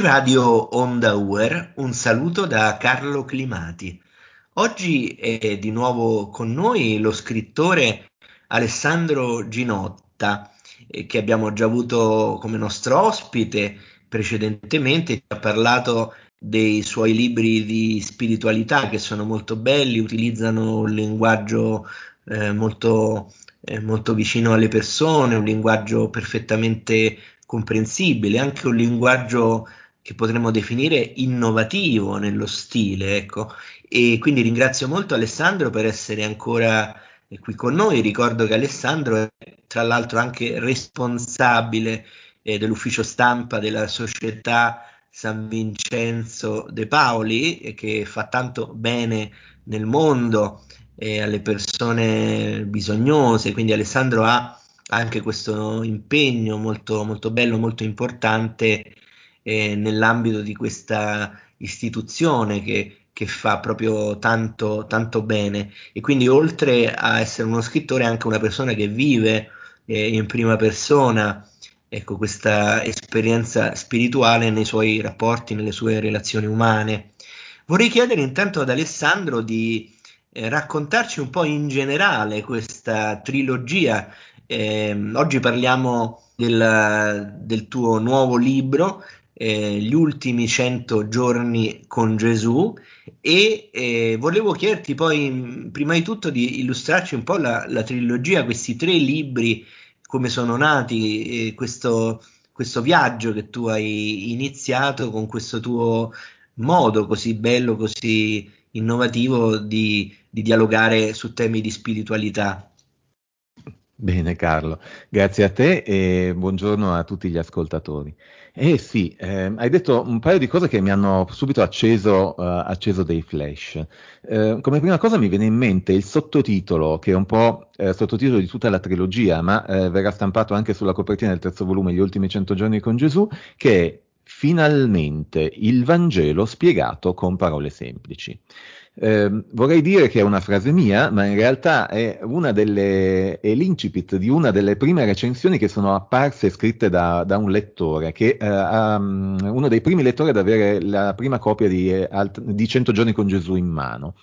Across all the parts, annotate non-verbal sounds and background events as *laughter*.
Radio Onda Uer un saluto da Carlo Climati. Oggi è di nuovo con noi lo scrittore Alessandro Ginotta, eh, che abbiamo già avuto come nostro ospite precedentemente, ci ha parlato dei suoi libri di spiritualità che sono molto belli, utilizzano un linguaggio eh, molto, eh, molto vicino alle persone, un linguaggio perfettamente comprensibile, anche un linguaggio che potremmo definire innovativo nello stile, ecco. E quindi ringrazio molto Alessandro per essere ancora qui con noi. Ricordo che Alessandro è tra l'altro anche responsabile eh, dell'ufficio stampa della società San Vincenzo De Paoli, e che fa tanto bene nel mondo eh, alle persone bisognose. Quindi Alessandro ha anche questo impegno molto, molto bello, molto importante eh, nell'ambito di questa istituzione che, che fa proprio tanto, tanto bene e quindi oltre a essere uno scrittore è anche una persona che vive eh, in prima persona ecco, questa esperienza spirituale nei suoi rapporti, nelle sue relazioni umane. Vorrei chiedere intanto ad Alessandro di eh, raccontarci un po' in generale questa trilogia. Eh, oggi parliamo del, del, tuo nuovo libro eh, gli ultimi 100 giorni con Gesù e eh, volevo chiederti poi prima di tutto di illustrarci un po' la, la trilogia, questi tre libri, come sono nati, eh, questo, questo viaggio che tu hai iniziato con questo tuo modo così bello, così innovativo di, di dialogare su temi di spiritualità. Bene Carlo, grazie a te e buongiorno a tutti gli ascoltatori. Eh sì, eh, hai detto un paio di cose che mi hanno subito acceso, uh, acceso dei flash. Eh, come prima cosa mi viene in mente il sottotitolo, che è un po' eh, sottotitolo di tutta la trilogia, ma eh, verrà stampato anche sulla copertina del terzo volume, Gli ultimi cento giorni con Gesù, che è finalmente il Vangelo spiegato con parole semplici. Eh, vorrei dire che è una frase mia, ma in realtà è, delle, è l'incipit di una delle prime recensioni che sono apparse scritte da, da un lettore, che eh, um, uno dei primi lettori ad avere la prima copia di, eh, di 100 giorni con Gesù in mano.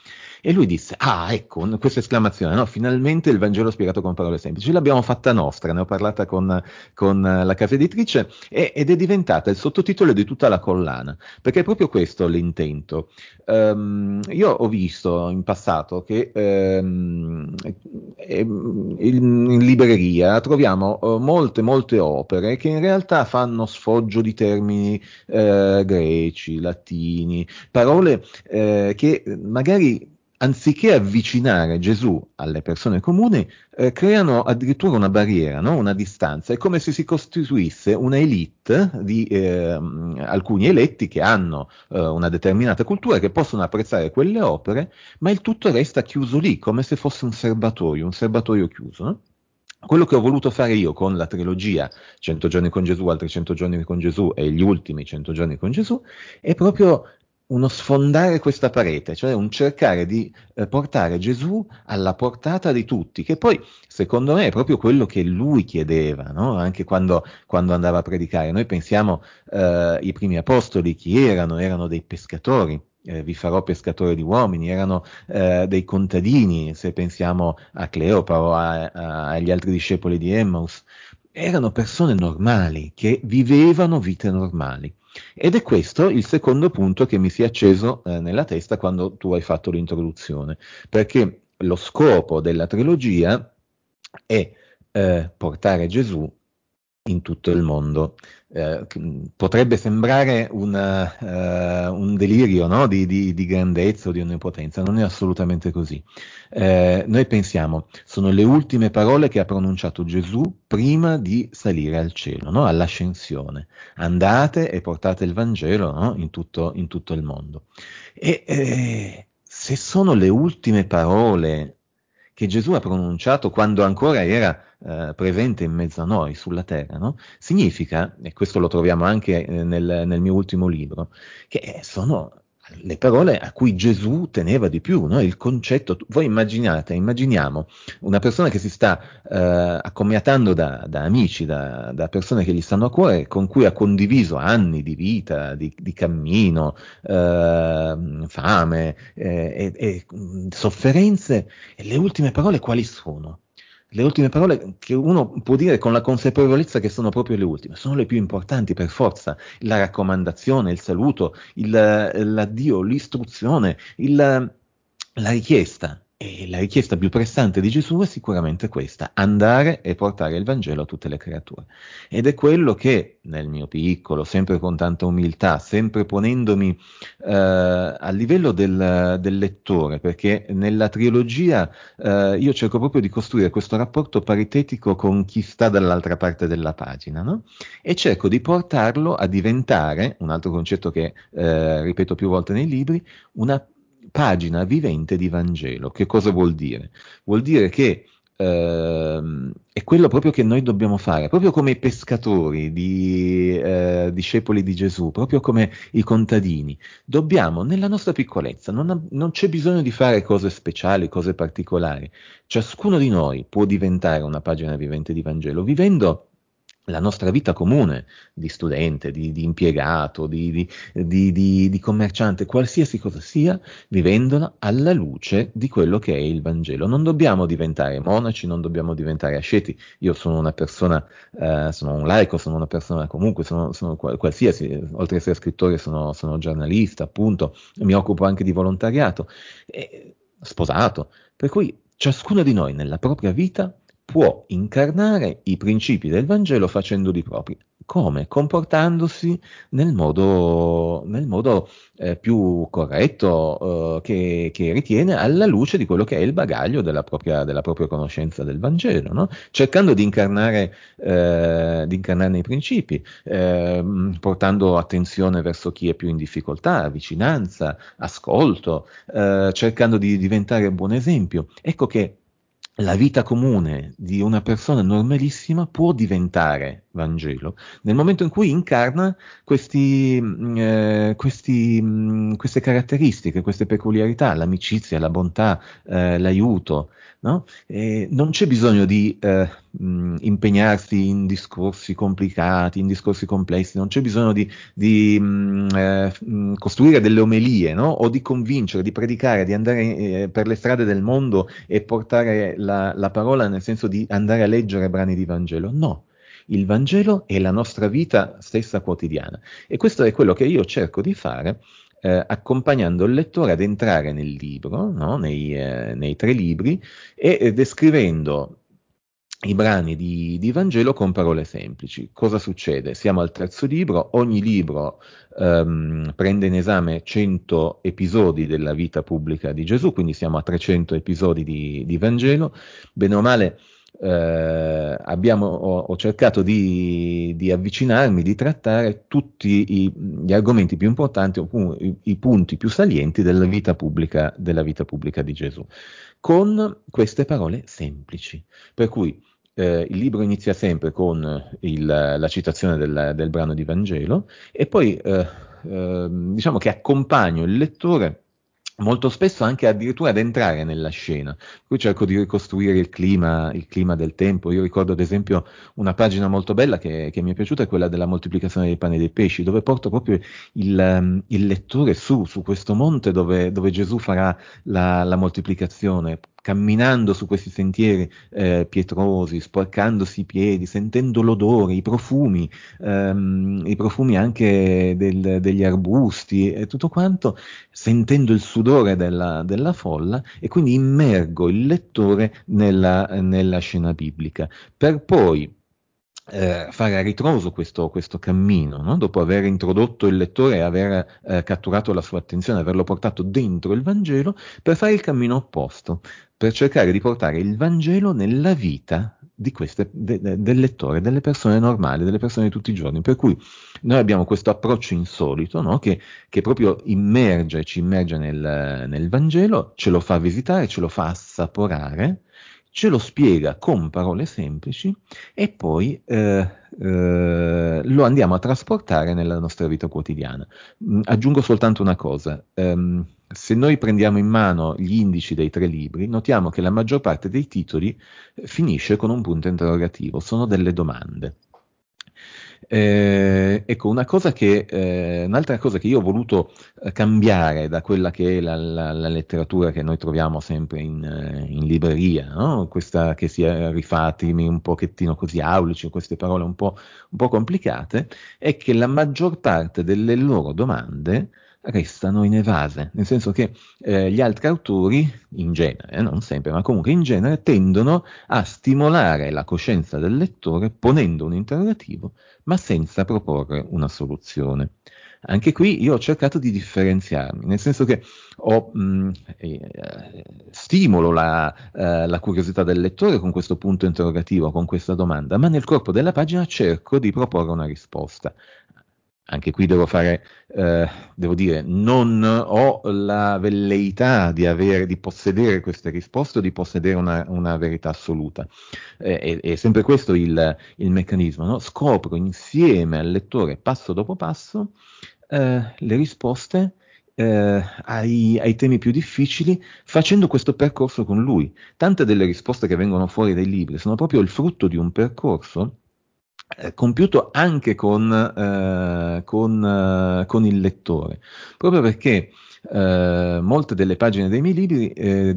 E lui disse, ah ecco, questa esclamazione, no? finalmente il Vangelo spiegato con parole semplici. L'abbiamo fatta nostra, ne ho parlata con, con la casa editrice e, ed è diventata il sottotitolo di tutta la collana, perché è proprio questo l'intento. Um, io ho visto in passato che um, in, libreria troviamo uh, molte, molte opere che in realtà fanno sfoggio di termini uh, greci, latini, parole uh, che magari anziché avvicinare Gesù alle persone comuni, eh, creano addirittura una barriera, no? una distanza. È come se si costituisse una elite di eh, alcuni eletti che hanno eh, una determinata cultura, che possono apprezzare quelle opere, ma il tutto resta chiuso lì, come se fosse un serbatoio, un serbatoio chiuso. No? Quello che ho voluto fare io con la trilogia 100 giorni con Gesù, altri 100 giorni con Gesù e gli ultimi 100 giorni con Gesù è proprio uno sfondare questa parete, cioè un cercare di eh, portare Gesù alla portata di tutti, che poi secondo me è proprio quello che lui chiedeva, no? anche quando, quando, andava a predicare. Noi pensiamo eh, i primi apostoli chi erano? Erano dei pescatori. Eh, vi farò pescatori di uomini, erano eh, dei contadini, se pensiamo a Cleopa o a, a, agli altri discepoli di Emmaus, erano persone normali che vivevano vite normali. Ed è questo il secondo punto che mi si è acceso eh, nella testa quando tu hai fatto l'introduzione, perché lo scopo della trilogia è eh, portare Gesù in tutto il mondo. Eh, potrebbe sembrare una, uh, un delirio no? di, di, di, grandezza o di onnipotenza, non è assolutamente così. Eh, noi pensiamo, sono le ultime parole che ha pronunciato Gesù prima di salire al cielo, no? all'ascensione. Andate e portate il Vangelo no? in, tutto, in, tutto, il mondo. E eh, se sono le ultime parole che Gesù ha pronunciato quando ancora era eh, presente in mezzo a noi sulla terra, no? significa, e questo lo troviamo anche eh, nel, nel, mio ultimo libro, che sono le parole a cui Gesù teneva di più, no? il concetto, voi immaginate, immaginiamo una persona che si sta eh, accomiatando da, da amici, da, da, persone che gli stanno a cuore, con cui ha condiviso anni di vita, di, di cammino, eh, fame eh, e, e sofferenze, e le ultime parole quali sono? Le ultime parole che uno può dire con la consapevolezza che sono proprio le ultime, sono le più importanti per forza, la raccomandazione, il saluto, il, l'addio, l'istruzione, il, la richiesta. E la richiesta più pressante di Gesù è sicuramente questa, andare e portare il Vangelo a tutte le creature. Ed è quello che nel mio piccolo, sempre con tanta umiltà, sempre ponendomi eh, a livello del, del, lettore, perché nella trilogia eh, io cerco proprio di costruire questo rapporto paritetico con chi sta dall'altra parte della pagina, no? e cerco di portarlo a diventare, un altro concetto che eh, ripeto più volte nei libri, una pagina vivente di Vangelo. Che cosa vuol dire? Vuol dire che Uh, è quello proprio che noi dobbiamo fare, proprio come i pescatori, di, uh, discepoli di Gesù, proprio come i contadini. Dobbiamo, nella nostra piccolezza, non, non, c'è bisogno di fare cose speciali, cose particolari. Ciascuno di noi può diventare una pagina vivente di Vangelo, vivendo la nostra vita comune di studente, di, di impiegato, di, di, di, commerciante, qualsiasi cosa sia, vivendola alla luce di quello che è il Vangelo. Non dobbiamo diventare monaci, non dobbiamo diventare asceti. Io sono una persona, eh, sono un laico, sono una persona comunque, sono, sono qualsiasi, oltre ad essere scrittore sono, sono, giornalista, appunto, mi occupo anche di volontariato, e, sposato. Per cui ciascuno di noi nella propria vita può incarnare i principi del Vangelo facendoli propri. Come? Comportandosi nel modo, nel modo eh, più corretto eh, che, che, ritiene alla luce di quello che è il bagaglio della propria, della propria conoscenza del Vangelo, no? cercando di, incarnare, eh, di incarnarne i principi, ehm, portando attenzione verso chi è più in difficoltà, vicinanza, ascolto, eh, cercando di diventare un buon esempio. Ecco che la vita comune di una persona normalissima può diventare Vangelo nel momento in cui incarna questi, mm, eh, questi, mh, mm, queste caratteristiche, queste peculiarità, l'amicizia, la bontà, eh, l'aiuto. No? non c'è bisogno di eh, mh, mm, impegnarsi in discorsi complicati, in discorsi complessi, non c'è bisogno di, di mh, eh, costruire delle omelie no? o di convincere, di predicare, di andare eh, per le strade del mondo e portare la, la parola nel senso di andare a leggere brani di Vangelo. No, il Vangelo è la nostra vita stessa quotidiana. E questo è quello che io cerco di fare eh, accompagnando il lettore ad entrare nel libro, no? nei, eh, nei, tre libri, e eh, descrivendo i brani di, di, Vangelo con parole semplici. Cosa succede? Siamo al terzo libro, ogni libro um, prende in esame 100 episodi della vita pubblica di Gesù, quindi siamo a 300 episodi di, di Vangelo. Bene o male, eh, abbiamo, ho, ho, cercato di, di, avvicinarmi, di trattare tutti i, gli argomenti più importanti, i, i, punti più salienti della vita, pubblica, della vita pubblica di Gesù, con queste parole semplici. Per cui eh, il libro inizia sempre con il, la citazione del, del, brano di Vangelo e poi eh, eh diciamo che accompagno il lettore molto spesso anche addirittura ad entrare nella scena. Qui cerco di ricostruire il clima, il clima, del tempo. Io ricordo ad esempio una pagina molto bella che, che mi è piaciuta, è quella della moltiplicazione dei pani e dei pesci, dove porto proprio il, um, il lettore su, su questo monte dove, dove Gesù farà la, la moltiplicazione, camminando su questi sentieri eh, pietrosi, sporcandosi i piedi, sentendo l'odore, i profumi, ehm, i profumi anche del, degli arbusti e tutto quanto, sentendo il sudore della, della folla e quindi immergo il lettore nella, nella scena biblica, per poi eh, fare a ritroso questo, questo cammino, no? dopo aver introdotto il lettore e aver eh, catturato la sua attenzione, averlo portato dentro il Vangelo, per fare il cammino opposto, per cercare di portare il Vangelo nella vita queste, de, de, del lettore, delle persone normali, delle persone di tutti i giorni. Per cui noi abbiamo questo approccio insolito no? che, che, proprio immerge, ci immerge nel, nel Vangelo, ce lo fa visitare, ce lo fa assaporare ce lo spiega con parole semplici e poi eh, eh, lo andiamo a trasportare nella nostra vita quotidiana. Mm, aggiungo soltanto una cosa. Um, se noi prendiamo in mano gli indici dei tre libri, notiamo che la maggior parte dei titoli finisce con un punto interrogativo, sono delle domande. Eh, ecco, cosa che, eh, un'altra cosa che io ho voluto eh, cambiare da quella che è la, la, la, letteratura che noi troviamo sempre in, eh, in libreria, no? questa che si rifà a temi un pochettino così aulici, queste parole un po', un po' complicate, è che la maggior parte delle loro domande restano inevase, nel senso che eh, gli altri autori, in genere, non sempre, ma comunque in genere, tendono a stimolare la coscienza del lettore ponendo un interrogativo, ma senza proporre una soluzione. Anche qui io ho cercato di differenziarmi, nel senso che ho, mh, eh, stimolo la, eh, la, curiosità del lettore con questo punto interrogativo, con questa domanda, ma nel corpo della pagina cerco di proporre una risposta anche qui devo fare, eh, devo dire, non ho la velleità di, avere, di possedere queste risposte o di possedere una, una verità assoluta. Eh, è, è, sempre questo il, il meccanismo, no? scopro insieme al lettore, passo dopo passo, eh, le risposte eh, ai, ai, temi più difficili facendo questo percorso con lui. Tante delle risposte che vengono fuori dai libri sono proprio il frutto di un percorso compiuto anche con, eh, con, eh, con, il lettore, proprio perché eh, molte delle pagine dei miei libri eh,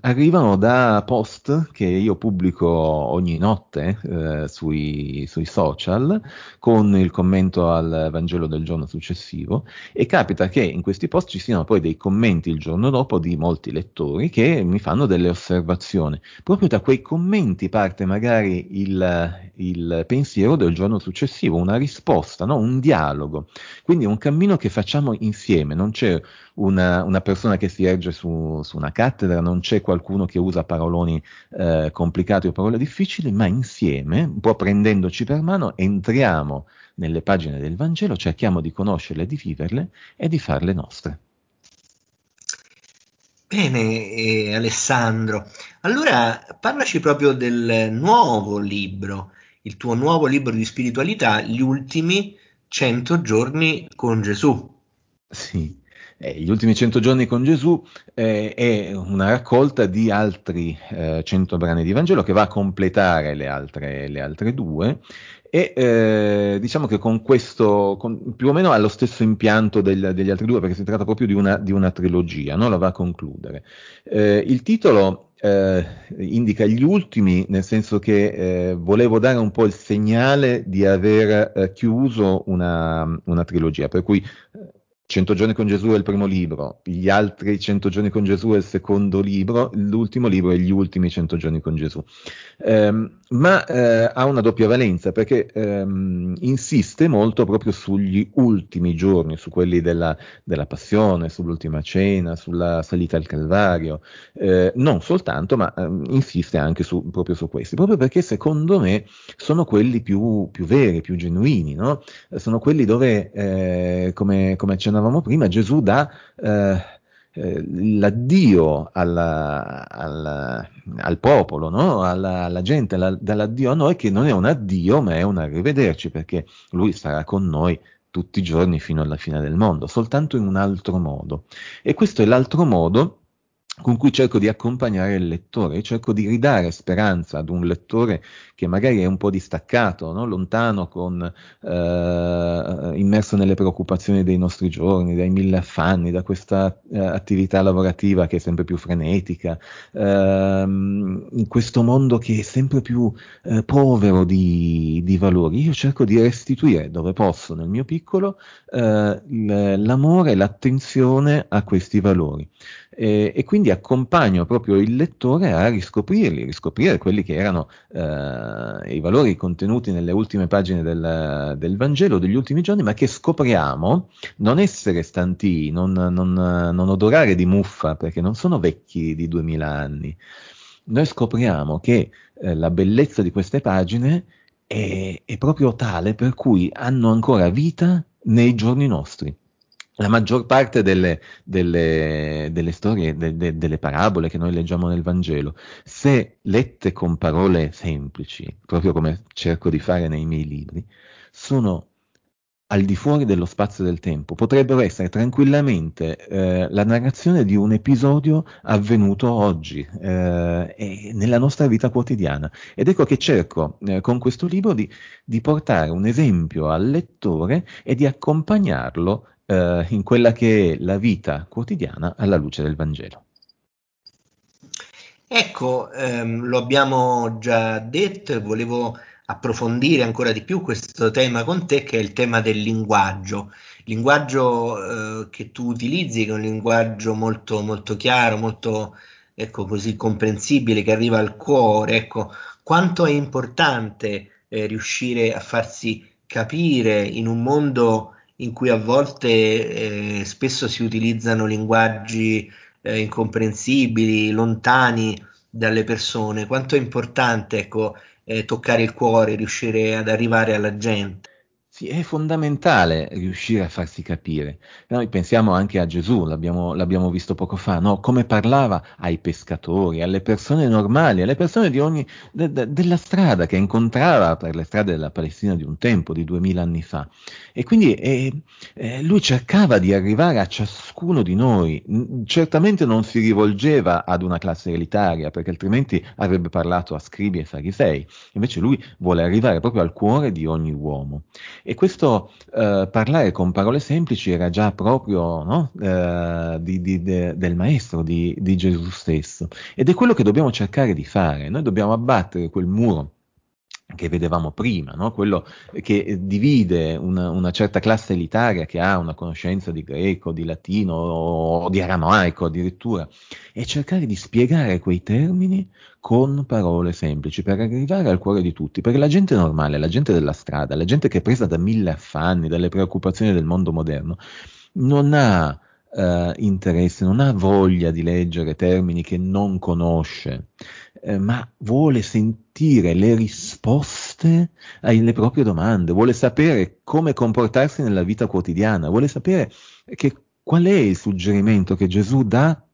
arrivano da post che io pubblico ogni notte eh, sui, sui, social con il commento al Vangelo del giorno successivo e capita che in questi post ci siano poi dei commenti il giorno dopo di molti lettori che mi fanno delle osservazioni. Proprio da quei commenti parte magari il, il pensiero del giorno successivo, una risposta, no? un dialogo. Quindi è un cammino che facciamo insieme, non c'è una, una persona che si erge su, su, una cattedra, non c'è qualcuno che usa paroloni eh, complicati o parole difficili, ma insieme, un po' prendendoci per mano, entriamo nelle pagine del Vangelo, cerchiamo di conoscerle, di viverle e di farle nostre. Bene, eh, Alessandro. Allora parlaci proprio del nuovo libro, il tuo nuovo libro di spiritualità, Gli ultimi cento giorni con Gesù. Sì, eh, gli ultimi cento giorni con Gesù eh, è una raccolta di altri eh, cento brani di Vangelo che va a completare le altre, le altre due e eh, diciamo che con questo, con, più o meno ha lo stesso impianto del, degli altri due perché si tratta proprio di una, di una trilogia, no? la va a concludere. Eh, il titolo eh, indica gli ultimi, nel senso che eh, volevo dare un po' il segnale di aver eh, chiuso una, una, trilogia, per cui 100 giorni con Gesù è il primo libro, gli altri 100 giorni con Gesù è il secondo libro, l'ultimo libro è gli ultimi 100 giorni con Gesù. Um, ma eh, ha una doppia valenza perché ehm, insiste molto proprio sugli ultimi giorni, su quelli della, della passione, sull'ultima cena, sulla salita al Calvario, eh, non soltanto, ma ehm, insiste anche su, proprio su questi, proprio perché secondo me sono quelli più, più veri, più genuini, no? sono quelli dove, eh, come, come, accennavamo prima, Gesù dà eh, l'addio alla, alla, al popolo, no? alla, alla, gente, alla, dall'addio a noi che non è un addio ma è un arrivederci perché lui sarà con noi tutti i giorni fino alla fine del mondo, soltanto in un altro modo. E questo è l'altro modo con cui cerco di accompagnare il lettore, cerco di ridare speranza ad un lettore che magari è un po' distaccato, no? lontano, con, eh, immerso nelle preoccupazioni dei nostri giorni, dai mille affanni, da questa eh, attività lavorativa che è sempre più frenetica, ehm, in questo mondo che è sempre più eh, povero di, di, valori. Io cerco di restituire dove posso, nel mio piccolo, eh, l'amore e l'attenzione a questi valori eh, e quindi accompagno proprio il lettore a riscoprirli, riscoprire quelli che erano eh, i valori contenuti nelle ultime pagine del, del, Vangelo degli ultimi giorni, ma che scopriamo non essere stanti, non, non, non odorare di muffa, perché non sono vecchi di duemila anni. Noi scopriamo che eh, la bellezza di queste pagine è, è proprio tale per cui hanno ancora vita nei giorni nostri la maggior parte delle, delle, delle storie, de, de, delle parabole che noi leggiamo nel Vangelo, se lette con parole semplici, proprio come cerco di fare nei miei libri, sono al di fuori dello spazio del tempo, potrebbero essere tranquillamente eh, la narrazione di un episodio avvenuto oggi eh, nella nostra vita quotidiana. Ed ecco che cerco eh, con questo libro di, di, portare un esempio al lettore e di accompagnarlo eh, in quella che è la vita quotidiana alla luce del Vangelo. Ecco, ehm, lo abbiamo già detto e volevo approfondire ancora di più questo tema con te, che è il tema del linguaggio. Il linguaggio eh, che tu utilizzi, che è un linguaggio molto, molto chiaro, molto ecco, così comprensibile, che arriva al cuore. Ecco, quanto è importante eh, riuscire a farsi capire in un mondo in cui a volte eh, spesso si utilizzano linguaggi eh, incomprensibili, lontani dalle persone, quanto è importante ecco, eh, toccare il cuore, riuscire ad arrivare alla gente. Sì, è fondamentale riuscire a farsi capire. Noi pensiamo anche a Gesù, l'abbiamo, l'abbiamo visto poco fa, no? come parlava ai pescatori, alle persone normali, alle persone ogni, de, de, della strada che incontrava per le strade della Palestina di un tempo, di duemila anni fa. E quindi eh, eh, lui cercava di arrivare a ciascuno di noi. Certamente non si rivolgeva ad una classe elitaria, perché altrimenti avrebbe parlato a scribi e farisei. Invece lui vuole arrivare proprio al cuore di ogni uomo. E questo eh, parlare con parole semplici era già proprio no? eh, di, di, de, del Maestro, di, di Gesù stesso. Ed è quello che dobbiamo cercare di fare. Noi dobbiamo abbattere quel muro che vedevamo prima, no? quello che divide una, una, certa classe elitaria che ha una conoscenza di greco, di latino o di aramaico addirittura, e cercare di spiegare quei termini con parole semplici per arrivare al cuore di tutti, perché la gente normale, la gente della strada, la gente che è presa da mille affanni, dalle preoccupazioni del mondo moderno, non ha Uh, interesse, non ha voglia di leggere termini che non conosce, eh, ma vuole sentire le risposte alle proprie domande, vuole sapere come comportarsi nella vita quotidiana, vuole sapere che, qual è il suggerimento che Gesù dà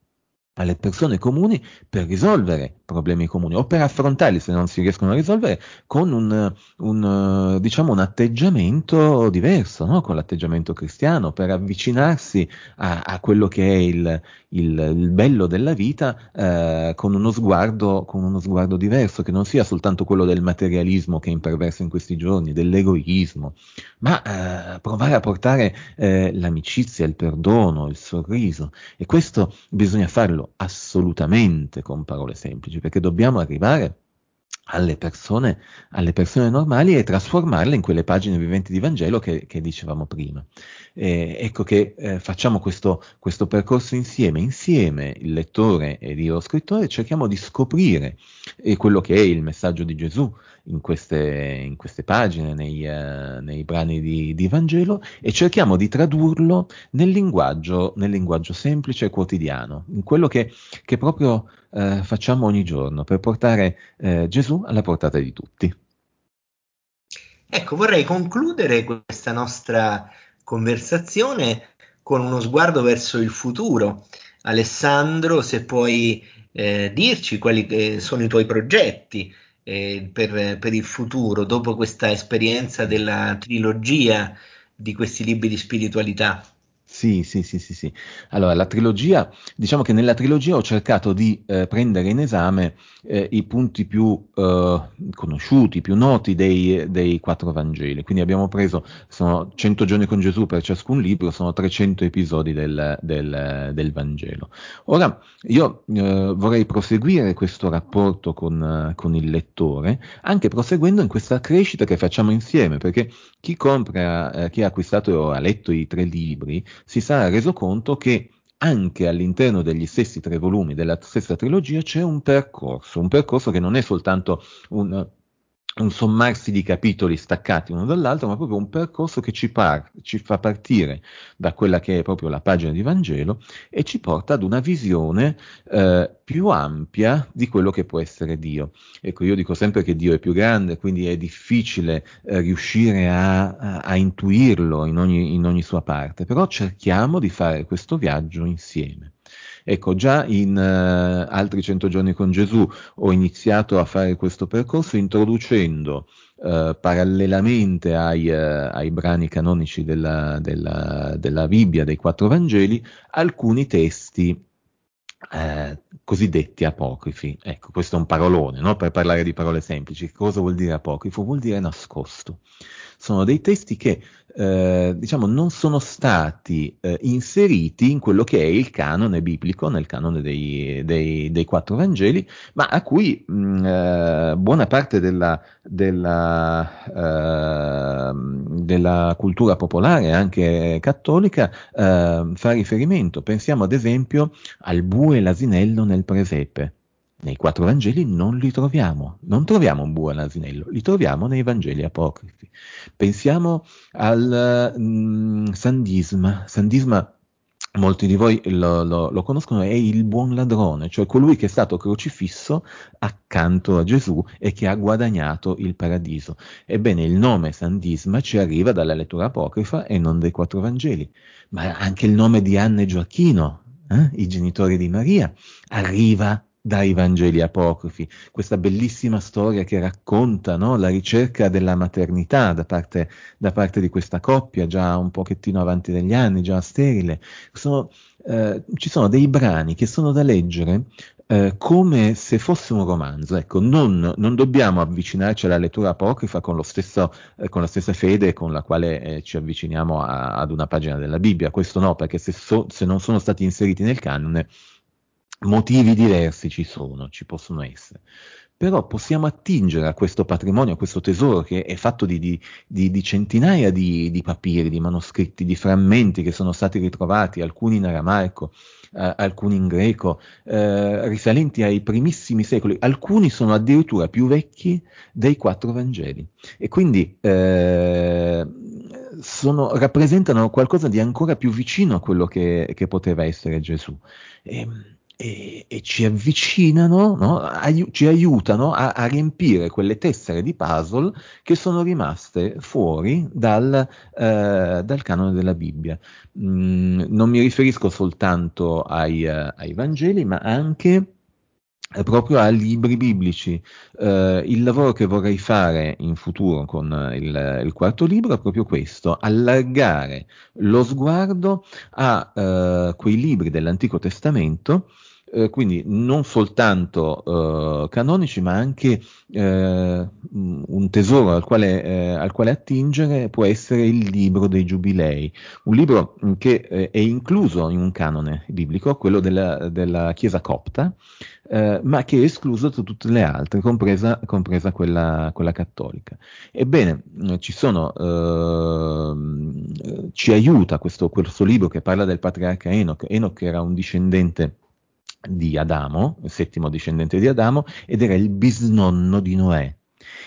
alle persone comuni per risolvere problemi comuni o per affrontarli se non si riescono a risolvere con un, un, diciamo, un atteggiamento diverso, no? con l'atteggiamento cristiano, per avvicinarsi a, a quello che è il, il, il bello della vita eh, con, uno sguardo, con uno sguardo diverso, che non sia soltanto quello del materialismo che è imperverso in questi giorni, dell'egoismo, ma eh, provare a portare eh, l'amicizia, il perdono, il sorriso. E questo bisogna farlo assolutamente con parole semplici, perché dobbiamo arrivare alle persone, alle persone, normali e trasformarle in quelle pagine viventi di Vangelo che, che dicevamo prima. Eh, ecco che eh, facciamo questo, questo, percorso insieme, insieme il lettore ed io scrittore, cerchiamo di scoprire eh, quello che è il messaggio di Gesù in queste, in queste pagine, nei, uh, nei brani di, di, Vangelo e cerchiamo di tradurlo nel linguaggio, nel linguaggio semplice e quotidiano, in quello che, che proprio uh, facciamo ogni giorno per portare uh, Gesù alla portata di tutti. Ecco, vorrei concludere questa nostra conversazione con uno sguardo verso il futuro. Alessandro, se puoi eh, dirci quali eh, sono i tuoi progetti eh, per, per il futuro, dopo questa esperienza della trilogia di questi libri di spiritualità. Sì, sì, sì, sì, sì. Allora, la trilogia, diciamo che nella trilogia ho cercato di eh, prendere in esame eh, i punti più eh, conosciuti, più noti dei, dei, quattro Vangeli. Quindi abbiamo preso, sono 100 giorni con Gesù per ciascun libro, sono 300 episodi del, del, del Vangelo. Ora, io eh, vorrei proseguire questo rapporto con, con il lettore, anche proseguendo in questa crescita che facciamo insieme, perché chi compra, eh, chi ha acquistato o ha letto i tre libri, si sarà reso conto che anche all'interno degli stessi tre volumi della stessa trilogia c'è un percorso, un percorso che non è soltanto un, un sommarsi di capitoli staccati uno dall'altro, ma proprio un percorso che ci, par- ci, fa partire da quella che è proprio la pagina di Vangelo e ci porta ad una visione eh, più ampia di quello che può essere Dio. Ecco, io dico sempre che Dio è più grande, quindi è difficile eh, riuscire a, a, a intuirlo in ogni, in ogni sua parte, però cerchiamo di fare questo viaggio insieme. Ecco, già in uh, altri 100 giorni con Gesù ho iniziato a fare questo percorso introducendo uh, parallelamente ai, uh, ai, brani canonici della, della, della, Bibbia, dei quattro Vangeli, alcuni testi eh, cosiddetti apocrifi. Ecco, questo è un parolone, no? per parlare di parole semplici. Cosa vuol dire apocrifo? Vuol dire nascosto. Sono dei testi che eh, diciamo, non sono stati eh, inseriti in quello che è il canone biblico, nel canone dei, dei, dei quattro Vangeli, ma a cui mh, mm, eh, buona parte della, della, ehm, della, cultura popolare, anche cattolica, ehm, fa riferimento. Pensiamo ad esempio al bue e l'asinello nel presepe. Nei quattro Vangeli non li troviamo, non troviamo un bue all'asinello, li troviamo nei Vangeli apocrifi. Pensiamo al mh, mm, Sandisma. Sandisma, molti di voi lo, lo, lo, conoscono, è il buon ladrone, cioè colui che è stato crocifisso accanto a Gesù e che ha guadagnato il paradiso. Ebbene, il nome Sandisma ci arriva dalla lettura apocrifa e non dai quattro Vangeli, ma anche il nome di Anna e Gioacchino, eh, i genitori di Maria, arriva dai Vangeli apocrifi, questa bellissima storia che racconta no, la ricerca della maternità da parte, da parte, di questa coppia, già un pochettino avanti degli anni, già sterile. Sono, eh, ci sono dei brani che sono da leggere eh, come se fosse un romanzo. Ecco, non, non, dobbiamo avvicinarci alla lettura apocrifa con, stesso, eh, con la stessa fede con la quale eh, ci avviciniamo a, ad una pagina della Bibbia. Questo no, perché se, so, se non sono stati inseriti nel canone, motivi diversi ci sono, ci possono essere. Però possiamo attingere a questo patrimonio, a questo tesoro che è fatto di, di, di, di centinaia di, papiri, di manoscritti, di frammenti che sono stati ritrovati, alcuni in aramaico, eh, alcuni in greco, eh, risalenti ai primissimi secoli. Alcuni sono addirittura più vecchi dei quattro Vangeli. E quindi eh, sono, rappresentano qualcosa di ancora più vicino a quello che, che poteva essere Gesù. E, ehm, e, e ci avvicinano, no? Aiu- ci aiutano a, a, riempire quelle tessere di puzzle che sono rimaste fuori dal, eh, dal canone della Bibbia. Mm, non mi riferisco soltanto ai, uh, ai Vangeli, ma anche eh, proprio a libri biblici. Uh, il lavoro che vorrei fare in futuro con il, il, quarto libro è proprio questo, allargare lo sguardo a uh, quei libri dell'Antico Testamento eh, quindi non soltanto eh, canonici, ma anche eh, un tesoro al quale, eh, al quale, attingere può essere il libro dei Giubilei, un libro che eh, è incluso in un canone biblico, quello della, della Chiesa copta, eh, ma che è escluso da tutte le altre, compresa, compresa quella, quella, cattolica. Ebbene, ci sono, ehm, ci aiuta questo, questo libro che parla del patriarca Enoch. Enoch era un discendente di Adamo, il settimo discendente di Adamo, ed era il bisnonno di Noè.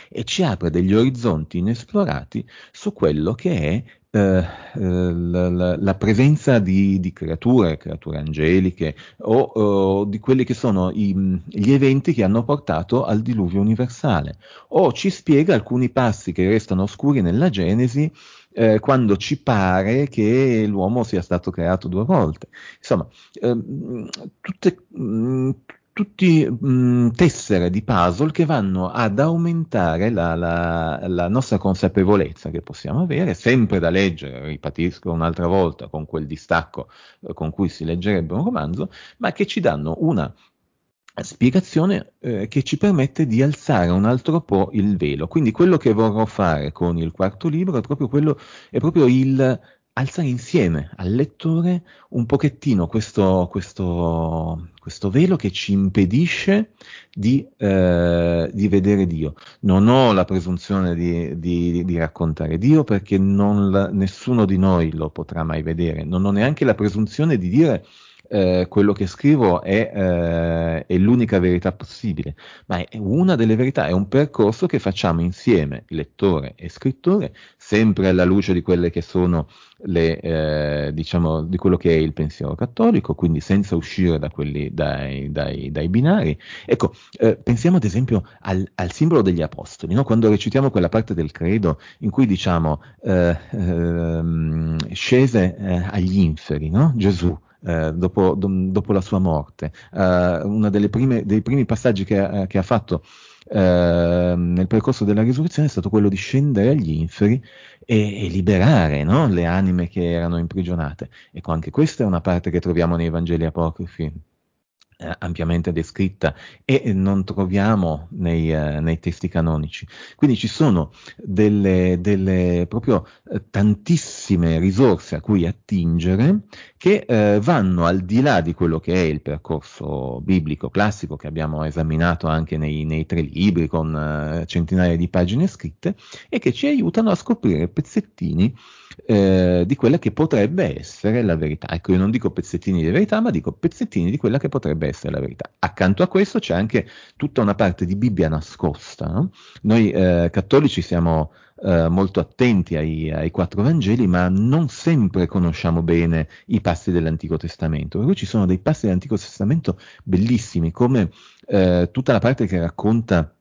E ci apre degli orizzonti inesplorati su quello che è eh, eh la, la, presenza di, di, creature, creature angeliche o, o, di quelli che sono i, gli eventi che hanno portato al diluvio universale. O ci spiega alcuni passi che restano oscuri nella Genesi eh, quando ci pare che l'uomo sia stato creato due volte. Insomma, ehm, tutte, mh, mm, tutti mh, mm, tessere di puzzle che vanno ad aumentare la, la, la, nostra consapevolezza che possiamo avere, sempre da leggere, ripetisco un'altra volta, con quel distacco eh, con cui si leggerebbe un romanzo, ma che ci danno una spiegazione eh, che ci permette di alzare un altro po' il velo. Quindi quello che vorrò fare con il quarto libro è proprio, quello, è proprio il alzare insieme al lettore un pochettino questo, questo, questo velo che ci impedisce di, eh, di, vedere Dio. Non ho la presunzione di, di, di raccontare Dio perché la, nessuno di noi lo potrà mai vedere. Non ho neanche la presunzione di dire eh, quello che scrivo è, eh, è, l'unica verità possibile, ma è una delle verità, è un percorso che facciamo insieme, lettore e scrittore, sempre alla luce di quelle che sono le, eh, diciamo, di quello che è il pensiero cattolico, quindi senza uscire da quelli, dai, dai, dai binari. Ecco, eh, pensiamo ad esempio al, al simbolo degli apostoli, no? quando recitiamo quella parte del credo in cui diciamo eh, ehm, scese agli inferi, no? Gesù. Eh, dopo, do, dopo, la sua morte. Uh, uno dei primi passaggi che, uh, che ha fatto uh, nel percorso della risurrezione è stato quello di scendere agli inferi e, e liberare no? le anime che erano imprigionate. Ecco, anche questa è una parte che troviamo nei Vangeli apocrifi eh, ampiamente descritta e non troviamo nei, eh, nei, testi canonici. Quindi ci sono delle, delle proprio eh, tantissime risorse a cui attingere che eh, vanno al di là di quello che è il percorso biblico classico che abbiamo esaminato anche nei, nei tre libri con eh, centinaia di pagine scritte e che ci aiutano a scoprire pezzettini eh, di quella che potrebbe essere la verità. Ecco, io non dico pezzettini di verità, ma dico pezzettini di quella che potrebbe essere la verità. Accanto a questo c'è anche tutta una parte di Bibbia nascosta. No? Noi eh, cattolici siamo eh, molto attenti ai, ai, quattro Vangeli, ma non sempre conosciamo bene i passi dell'Antico Testamento. Per cui ci sono dei passi dell'Antico Testamento bellissimi, come eh, tutta la parte che racconta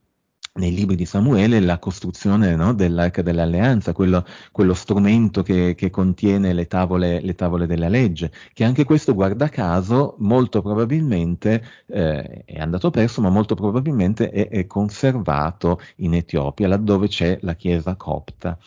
nei libri di Samuele la costruzione no, dell'arca dell'alleanza, quello, quello strumento che, che contiene le tavole, le tavole, della legge, che anche questo, guarda caso, molto probabilmente eh, è andato perso, ma molto probabilmente è, è conservato in Etiopia, laddove c'è la chiesa copta.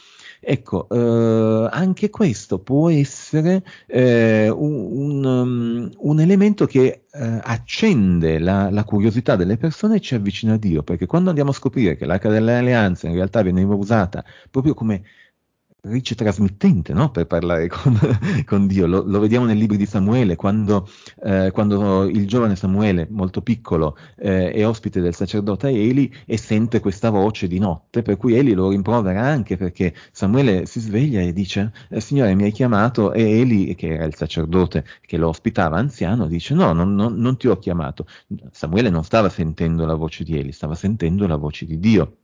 Ecco, eh, anche questo può essere eh, un, um, un, elemento che eh, accende la, la, curiosità delle persone e ci avvicina a Dio, perché quando andiamo a scoprire che l'arca dell'alleanza in realtà veniva usata proprio come rice trasmittente no? per parlare *laughs* con, con Dio. Lo, lo, vediamo nei libri di Samuele, quando, eh, quando il giovane Samuele, molto piccolo, eh, è ospite del sacerdote Eli e sente questa voce di notte, per cui Eli lo rimprovera anche perché Samuele si sveglia e dice, eh, Signore mi hai chiamato, e Eli, che era il sacerdote che lo ospitava, anziano, dice, no, non, non, non ti ho chiamato. Samuele non stava sentendo la voce di Eli, stava sentendo la voce di Dio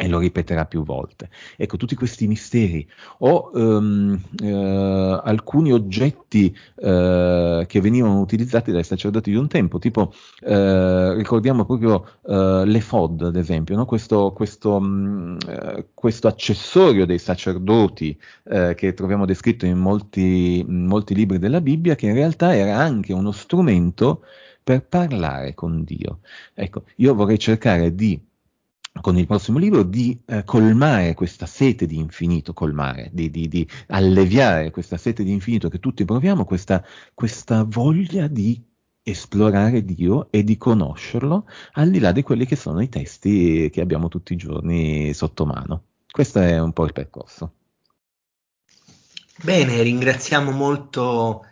e lo ripeterà più volte. Ecco, tutti questi misteri o um, uh, alcuni oggetti uh, che venivano utilizzati dai sacerdoti di un tempo, tipo uh, ricordiamo proprio l'efod, ad esempio, no? questo, questo, um, questo, accessorio dei sacerdoti che troviamo descritto in molti, in molti libri della Bibbia, che in realtà era anche uno strumento per parlare con Dio. Ecco, io vorrei cercare di con il prossimo libro di eh, colmare questa sete di infinito, colmare, di, di, di, alleviare questa sete di infinito che tutti proviamo, questa, questa voglia di esplorare Dio e di conoscerlo al di là di quelli che sono i testi che abbiamo tutti i giorni sotto mano. Questo è un po' il percorso. Bene, ringraziamo molto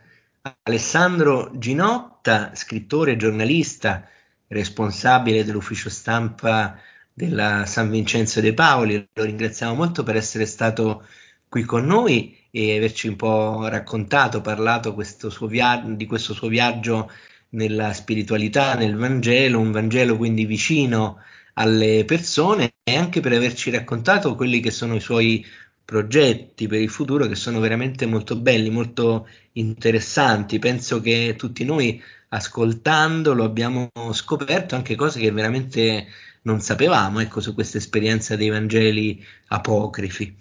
Alessandro Ginotta, scrittore, giornalista, responsabile dell'ufficio stampa della San Vincenzo De Paoli. Lo ringraziamo molto per essere stato qui con noi e averci un po' raccontato, parlato questo via- di questo suo viaggio nella spiritualità, nel Vangelo, un Vangelo quindi vicino alle persone e anche per averci raccontato quelli che sono i suoi progetti per il futuro che sono veramente molto belli, molto interessanti. Penso che tutti noi ascoltandolo abbiamo scoperto anche cose che veramente non sapevamo ecco, su questa esperienza dei Vangeli apocrifi.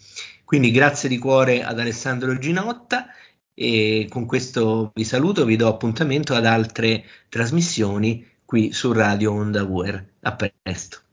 Quindi grazie di cuore ad Alessandro Ginotta e con questo vi saluto, vi do appuntamento ad altre trasmissioni qui su Radio Onda Uer. A presto.